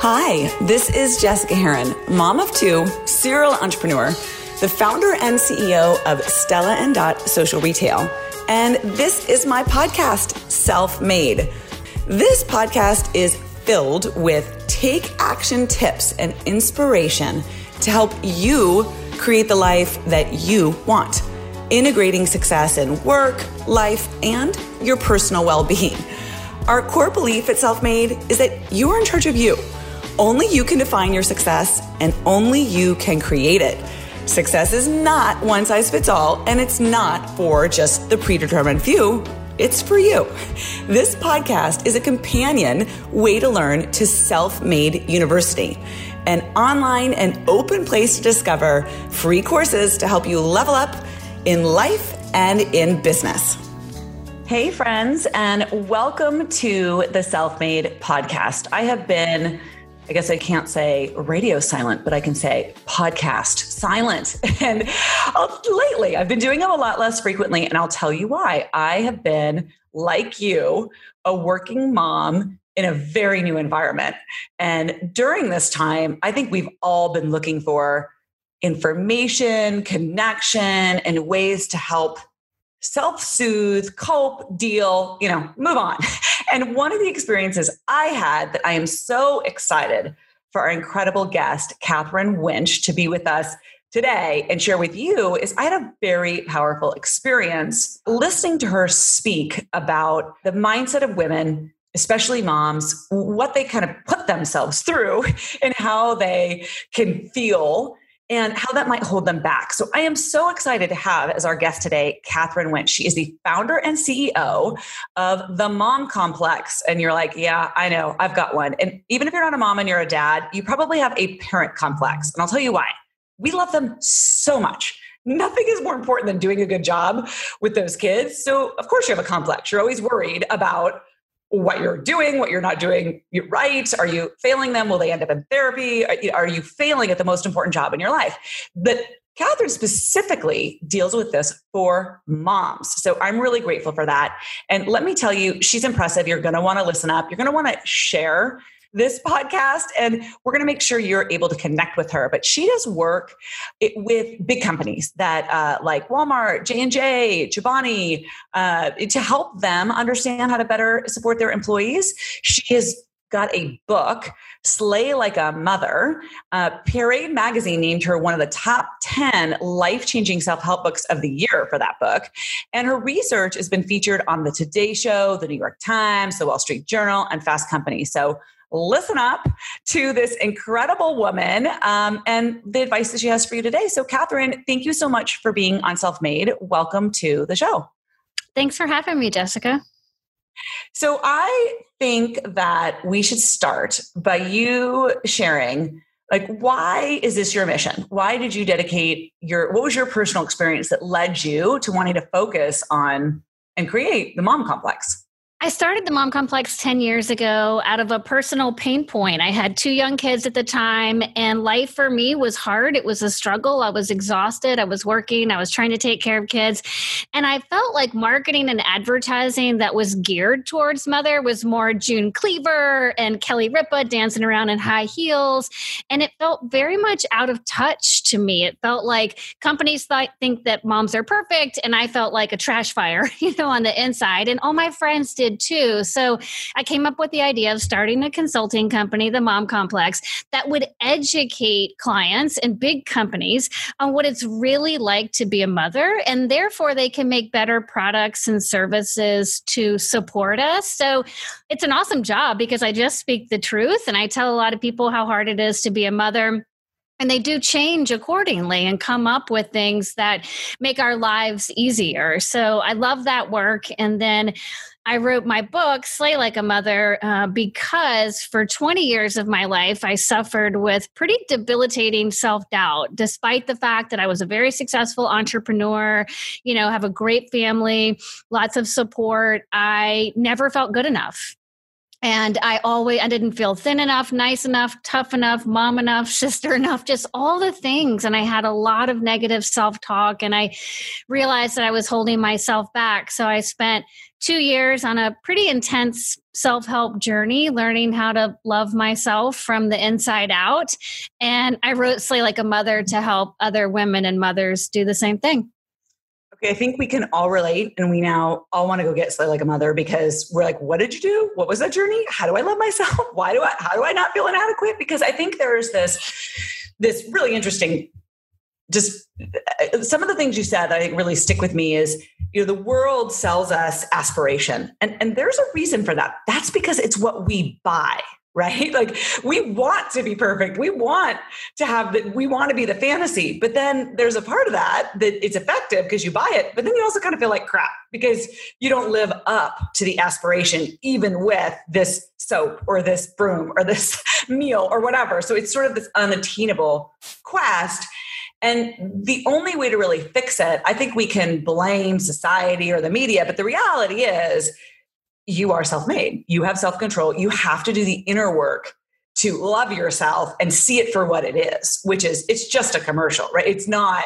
Hi, this is Jessica Herrin, mom of two, serial entrepreneur, the founder and CEO of Stella and Dot Social Retail. And this is my podcast, Self Made. This podcast is filled with take action tips and inspiration to help you create the life that you want, integrating success in work, life, and your personal well being. Our core belief at Self Made is that you are in charge of you. Only you can define your success, and only you can create it. Success is not one size fits all, and it's not for just the predetermined few. It's for you. This podcast is a companion way to learn to Self Made University, an online and open place to discover free courses to help you level up in life and in business. Hey, friends, and welcome to the Self Made Podcast. I have been I guess I can't say radio silent, but I can say podcast silent. And uh, lately, I've been doing them a lot less frequently. And I'll tell you why. I have been, like you, a working mom in a very new environment. And during this time, I think we've all been looking for information, connection, and ways to help self soothe, cope, deal, you know, move on. And one of the experiences I had that I am so excited for our incredible guest, Katherine Wintsch, to be with us today and share with you is I had a very powerful experience listening to her speak about the mindset of women especially moms, what they kind of put themselves through and how they can feel and how that might hold them back. So I am so excited to have as our guest today, Katherine Wintsch. She is the founder and CEO of the Mom Complex. And you're like, yeah, I know, I've got one. And even if you're not a mom and you're a dad, you probably have a parent complex. And I'll tell you why. We love them so much. Nothing is more important than doing a good job with those kids. So, of course, you have a complex. You're always worried about what you're doing, what you're not doing you're right. Are you failing them? Will they end up in therapy? Are you failing at the most important job in your life? But Katherine specifically deals with this for moms. So I'm really grateful for that. And let me tell you, she's impressive. You're going to want to listen up. You're going to want to share this podcast and we're going to make sure you're able to connect with her. But she does work with big companies that uh, like walmart j&j chobani uh, to help them understand how to better support their employees. She has got a book slay like a mother. Uh, parade magazine named her one of the top 10 life-changing self-help books of the year for that book. And her research has been featured on the today show the new york times the wall street journal and fast company. So listen up to this incredible woman um, and the advice that she has for you today. So, Katherine, thank you so much for being on Self Made. Welcome to the show. Thanks for having me, Jessica. So, I think that we should start by you sharing like why is this your mission why did you dedicate your what was your personal experience that led you to wanting to focus on and create the mom complex I started the Mom Complex 10 years ago out of a personal pain point. I had two young kids at the time, and life for me was hard. It was a struggle. I was exhausted. I was working. I was trying to take care of kids. And I felt like marketing and advertising that was geared towards mother was more June Cleaver and Kelly Ripa dancing around in high heels. And it felt very much out of touch to me. It felt like companies thought, think that moms are perfect, and I felt like a trash fire, you know, on the inside. And all my friends did did too. So I came up with the idea of starting a consulting company, the Mom Complex, that would educate clients and big companies on what it's really like to be a mother. And therefore, they can make better products and services to support us. So it's an awesome job because I just speak the truth and I tell a lot of people how hard it is to be a mother and they do change accordingly and come up with things that make our lives easier. So I love that work. And then I wrote my book, Slay Like a Mother, uh, because for 20 years of my life, I suffered with pretty debilitating self doubt, despite the fact that I was a very successful entrepreneur, you know, have a great family, lots of support. I never felt good enough. And i always i didn't feel thin enough nice enough tough enough mom enough sister enough just all the things. And i had a lot of negative self-talk and i realized that i was holding myself back. So i spent two years on a pretty intense self-help journey learning how to love myself from the inside out. And i wrote slay like a mother to help other women and mothers do the same thing I think we can all relate and we now all want to go get Slay Like a Mother because we're like, what did you do? What was that journey? How do I love myself? Why do I how do I not feel inadequate? Because I think there's this this really interesting just uh, some of the things you said that I think really stick with me is you know the world sells us aspiration and and there's a reason for that that's because it's what we buy right? Like we want to be perfect. We want to have that. We want to be the fantasy. But then there's a part of that that it's effective because you buy it. But then you also kind of feel like crap because you don't live up to the aspiration, even with this soap or this broom or this meal or whatever. So it's sort of this unattainable quest. And the only way to really fix it, I think we can blame society or the media, but the reality is you are self made. You have self control. You have to do the inner work to love yourself and see it for what it is, which is it's just a commercial, right? It's not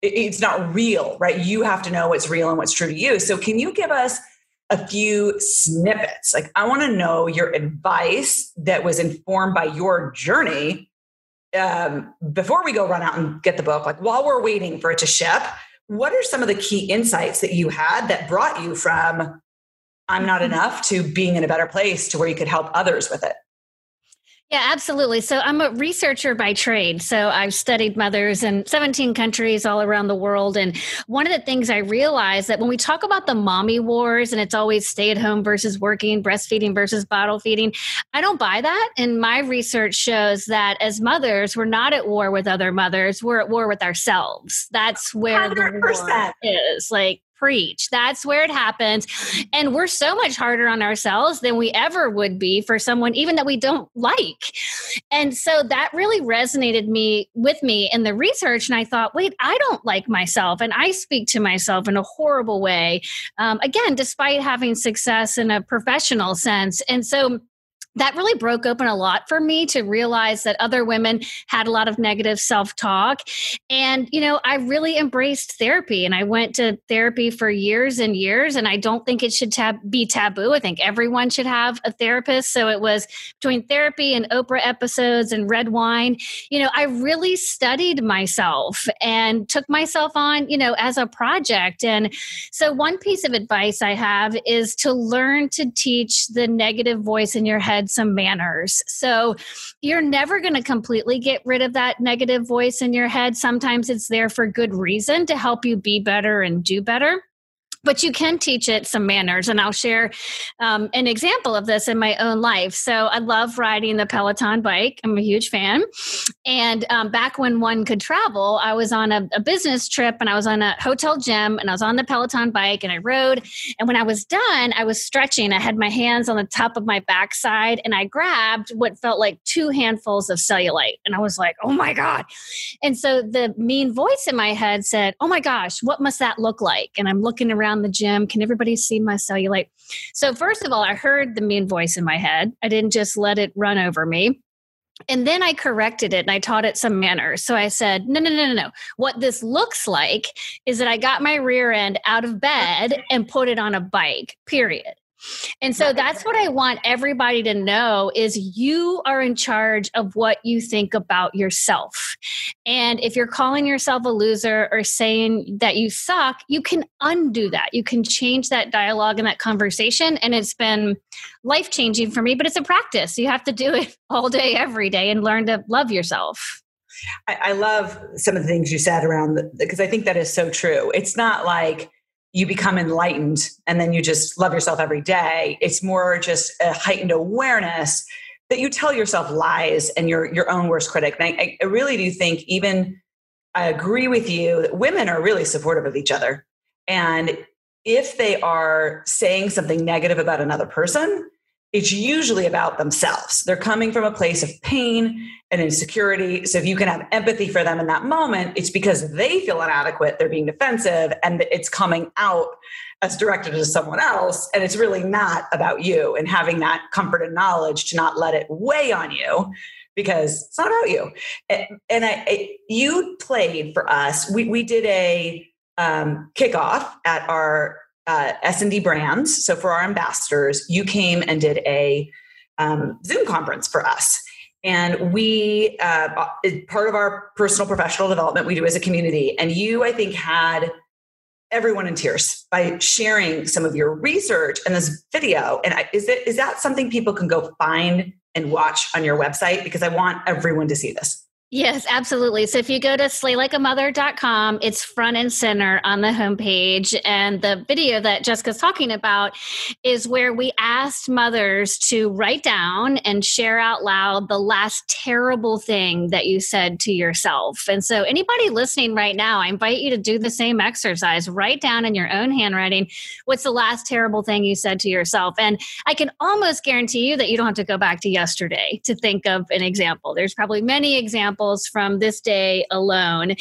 it's not real, right? You have to know what's real and what's true to you. So can you give us a few snippets? Like I want to know your advice that was informed by your journey um, before we go run out and get the book. Like while we're waiting for it to ship, what are some of the key insights that you had that brought you from I'm not enough to being in a better place to where you could help others with it. Yeah, absolutely. So I'm a researcher by trade. So I've studied mothers in 17 countries all around the world. And one of the things I realized that when we talk about the mommy wars and it's always stay at home versus working, breastfeeding versus bottle feeding, I don't buy that. And my research shows that as mothers, we're not at war with other mothers, we're at war with ourselves. That's where 100%. the war is. Like preach. That's where it happens. And we're so much harder on ourselves than we ever would be for someone even that we don't like. And so that really resonated me with me in the research and I thought, "Wait, I don't like myself and I speak to myself in a horrible way." Um, again, despite having success in a professional sense. And so that really broke open a lot for me to realize that other women had a lot of negative self-talk. And you know i really embraced therapy and i went to therapy for years and years and i don't think it should tab- be taboo. I think everyone should have a therapist. So it was between therapy and oprah episodes and red wine. You know i really studied myself and took myself on you know as a project. And so one piece of advice i have is to learn to teach the negative voice in your head some manners. So you're never going to completely get rid of that negative voice in your head. Sometimes it's there for good reason to help you be better and do better but you can teach it some manners and i'll share um, an example of this in my own life. So i love riding the peloton bike. I'm a huge fan. And um, back when one could travel i was on a, a, business trip and i was on a hotel gym and i was on the peloton bike and i rode. And when i was done i was stretching. I had my hands on the top of my backside and i grabbed what felt like two handfuls of cellulite. And i was like oh my god. And so the mean voice in my head said oh my gosh what must that look like? And i'm looking around around the gym. Can everybody see my cellulite? So, first of all, I heard the mean voice in my head. I didn't just let it run over me. And then I corrected it and I taught it some manners. So I said, no, no, no, no, no. What this looks like is that I got my rear end out of bed and put it on a bike, period. And so that's what I want everybody to know is you are in charge of what you think about yourself. And if you're calling yourself a loser or saying that you suck, you can undo that. You can change that dialogue and that conversation and it's been life-changing for me, but it's a practice. You have to do it all day every day and learn to love yourself. I, I love some of the things you said around because I think that is so true. It's not like you become enlightened and then you just love yourself every day. It's more just a heightened awareness that you tell yourself lies and you're your own worst critic. And I, I really do think even I agree with you that women are really supportive of each other. And if they are saying something negative about another person, it's usually about themselves. They're coming from a place of pain and insecurity. So if you can have empathy for them in that moment, it's because they feel inadequate, they're being defensive, and it's coming out as directed to someone else. And it's really not about you and having that comfort and knowledge to not let it weigh on you because it's not about you. And, I, you played for us. We, we did a um, kickoff at our uh, S&D brands. So for our ambassadors, you came and did a um, Zoom conference for us. And we, uh, part of our personal professional development we do as a community. And you, I think, had everyone in tears by sharing some of your research and this video. And I, is it is that something people can go find and watch on your website? Because I want everyone to see this. Yes, absolutely. So if you go to slaylikeamother.com, it's front and center on the homepage. And the video that Jessica's talking about is where we asked mothers to write down and share out loud the last terrible thing that you said to yourself. And so anybody listening right now, I invite you to do the same exercise. Write down in your own handwriting what's the last terrible thing you said to yourself. And I can almost guarantee you that you don't have to go back to yesterday to think of an example. There's probably many examples examples from this day alone.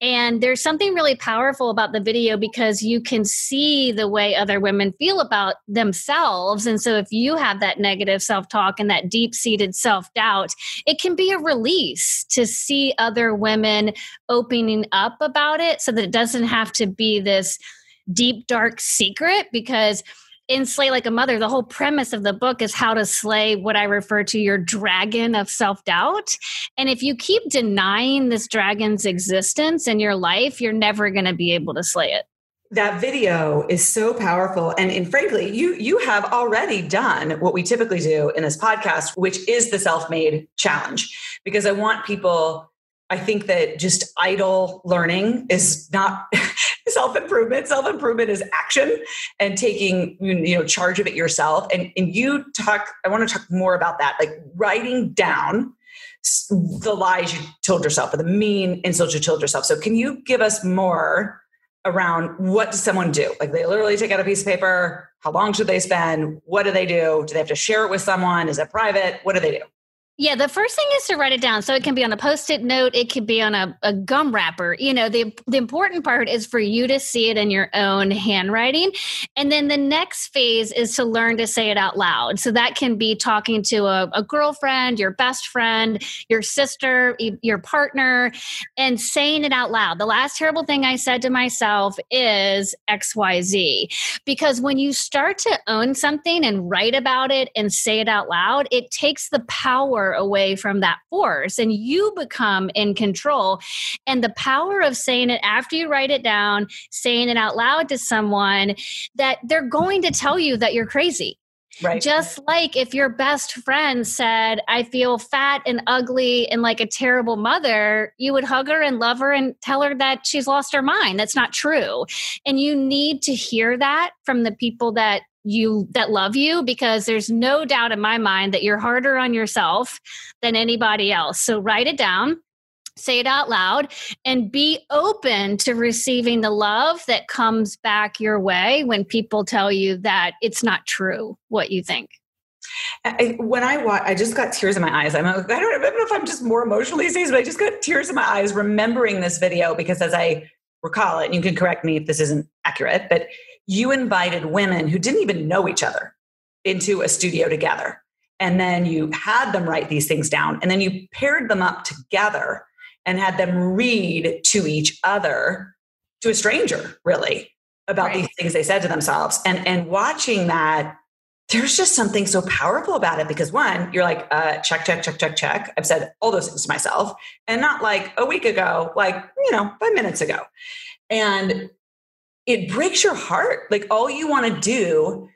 And there's something really powerful about the video because you can see the way other women feel about themselves. And so if you have that negative self talk and that deep seated self doubt, it can be a release to see other women opening up about it so that it doesn't have to be this deep, dark secret because in Slay Like a Mother, the whole premise of the book is how to slay what I refer to your dragon of self doubt. And if you keep denying this dragon's existence in your life, you're never going to be able to slay it. That video is so powerful. And, and, frankly you you have already done what we typically do in this podcast which is the self-made challenge. Because i want people i think that just idle learning is not self improvement. Self improvement is action and taking you know charge of it yourself. And and you talk. I want to talk more about that, like writing down the lies you told yourself or the mean insults you told yourself. So can you give us more around what does someone do? Like they literally take out a piece of paper. How long should they spend? What do they do? Do they have to share it with someone? Is it private? What do they do? Yeah, the first thing is to write it down. So it can be on a post-it note, it could be on a, a, gum wrapper. You know, the the important part is for you to see it in your own handwriting. And then the next phase is to learn to say it out loud. So that can be talking to a, a girlfriend, your best friend, your sister, your partner, and saying it out loud. The last terrible thing I said to myself is XYZ. Because when you start to own something and write about it and say it out loud, it takes the power away from that force and you become in control. And the power of saying it after you write it down, saying it out loud to someone that they're going to tell you that you're crazy. Right. Just like if your best friend said, I feel fat and ugly and like a terrible mother, you would hug her and love her and tell her that she's lost her mind. That's not true. And you need to hear that from the people that you that love you because there's no doubt in my mind that you're harder on yourself than anybody else. So write it down, say it out loud, and be open to receiving the love that comes back your way when people tell you that it's not true what you think. I, when I watch, I just got tears in my eyes. I'm, I don't, I don't know if I'm just more emotional these days, but I just got tears in my eyes remembering this video because as I recall it, and you can correct me if this isn't accurate, but you invited women who didn't even know each other into a studio together. And then you had them write these things down. And then you paired them up together and had them read to each other, to a stranger, really, about right. these things they said to themselves. And, and watching that, there's just something so powerful about it because one, you're like, uh, check, check, check, check, check. I've said all those things to myself, and not like a week ago, like, you know, five minutes ago. And it breaks your heart. Like all you want to do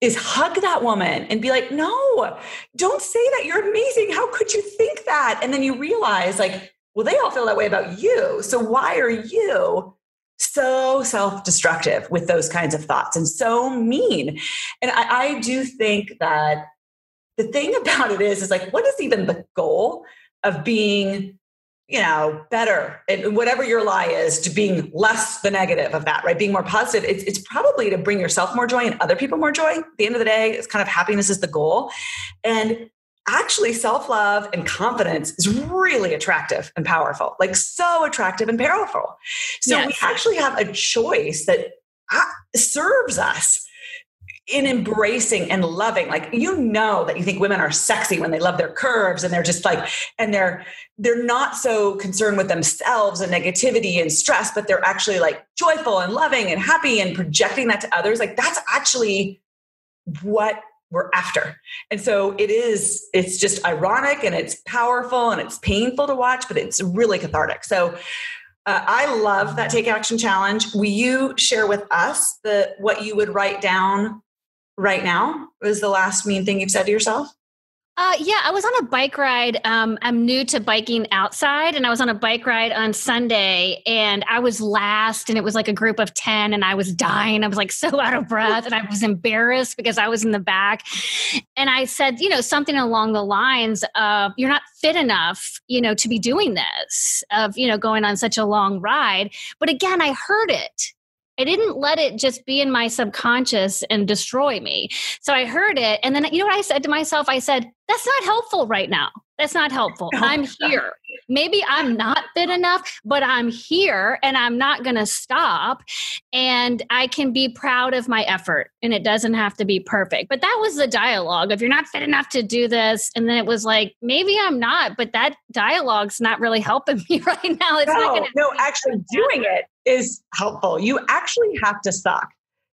is hug that woman and be like, no, don't say that. You're amazing. How could you think that? And then you realize, like, well, they all feel that way about you. So why are you so self destructive with those kinds of thoughts and so mean? And I, I do think that the thing about it is, is like, what is even the goal of being you know, better and whatever your lie is to being less the negative of that, right? Being more positive. It's, it's probably to bring yourself more joy and other people more joy. At the end of the day, it's kind of happiness is the goal. And actually self love and confidence is really attractive and powerful, like so attractive and powerful. So yes. we actually have a choice that uh, serves us in embracing and loving like you know that you think women are sexy when they love their curves and they're just like and they're they're not so concerned with themselves and negativity and stress but they're actually like joyful and loving and happy and projecting that to others. Like that's actually what we're after. And so it is it's just ironic and it's powerful and it's painful to watch but it's really cathartic. So uh, I love that take action challenge. Will you share with us the what you would write down right now? Was the last mean thing you've said to yourself? Uh, yeah, I was on a bike ride. Um, I'm new to biking outside, and I was on a bike ride on Sunday, and I was last, and it was like a group of 10, and I was dying. I was like so out of breath, and I was embarrassed because I was in the back. And I said, you know, something along the lines of, you're not fit enough, you know, to be doing this, of, you know, going on such a long ride. But again, I heard it I didn't let it just be in my subconscious and destroy me. So I heard it. And then, you know what I said to myself? I said, that's not helpful right now. That's not helpful. I'm here. Maybe I'm not fit enough, but I'm here and I'm not going to stop. And I can be proud of my effort and it doesn't have to be perfect. But that was the dialogue of you're not fit enough to do this. And then it was like, maybe I'm not, but that dialogue's not really helping me right now. It's no, not going to. No, actually doing it is helpful. You actually have to suck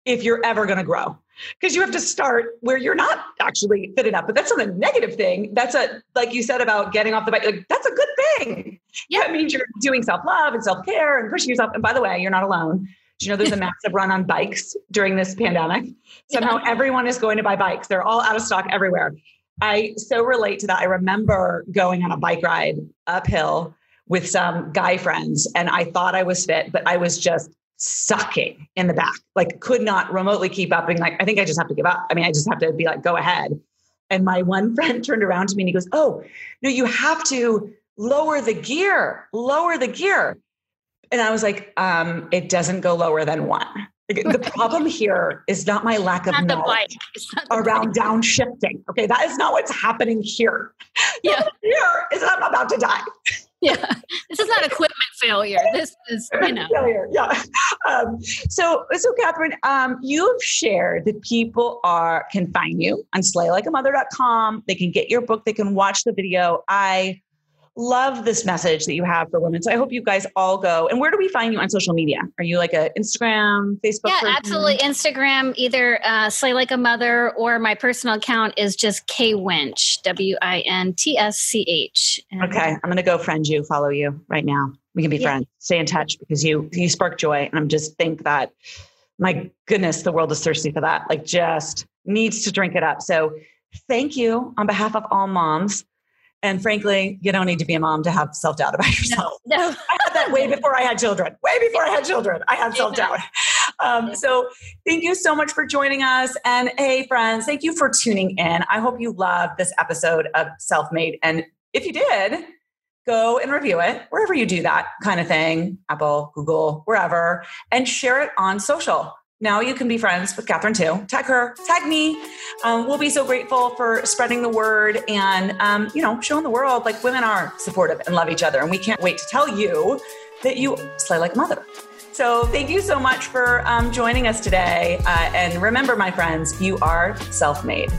if you're ever going to grow because you have to start where you're not actually fit enough. But that's not a negative thing. That's a, like you said about getting off the bike, like that's a good thing. Yeah. That means you're doing self love and self care and pushing yourself. And by the way, you're not alone. Do you know there's a massive run on bikes during this pandemic? Somehow everyone is going to buy bikes. They're all out of stock everywhere. I so relate to that. I remember going on a bike ride uphill with some guy friends and I thought I was fit, but I was just sucking in the back, like could not remotely keep up. And like, I think I just have to give up. I mean, I just have to be like, go ahead. And my one friend turned around to me and he goes, Oh, no, you have to lower the gear, lower the gear. And I was like, um, it doesn't go lower than one. The problem here is not my lack of knowledge around downshifting. Okay, that is not what's happening here. Yeah, here is I'm about to die yeah, this is not equipment failure. This is you know failure. Yeah. Um, so, so Katherine, um, you've shared that people are can find you on slaylikeamother.com. They can get your book. They can watch the video. I love this message that you have for women. So I hope you guys all go. And where do we find you on social media? Are you like a Instagram, Facebook? Yeah, person? absolutely. Instagram, either uh, Slay Like a Mother or my personal account is just K Wintsch, W I N T S C H. Okay, I'm going to go friend you, follow you right now. We can be yeah. friends. Stay in touch because you you spark joy, and I'm just think that my goodness, the world is thirsty for that. Like, just needs to drink it up. So, thank you on behalf of all moms and frankly, you don't need to be a mom to have self doubt about yourself. No, no. I had that way before I had children. Way before I had children, I had self doubt. Um, so, thank you so much for joining us. And hey, friends, thank you for tuning in. I hope you loved this episode of Self Made. And if you did, go and review it wherever you do that kind of thing Apple, Google, wherever, and share it on social now you can be friends with Katherine too. Tag her, tag me. Um, we'll be so grateful for spreading the word and, um, you know, showing the world like women are supportive and love each other. And we can't wait to tell you that you slay like mother. So thank you so much for um, joining us today. Uh, and remember, my friends, you are self made.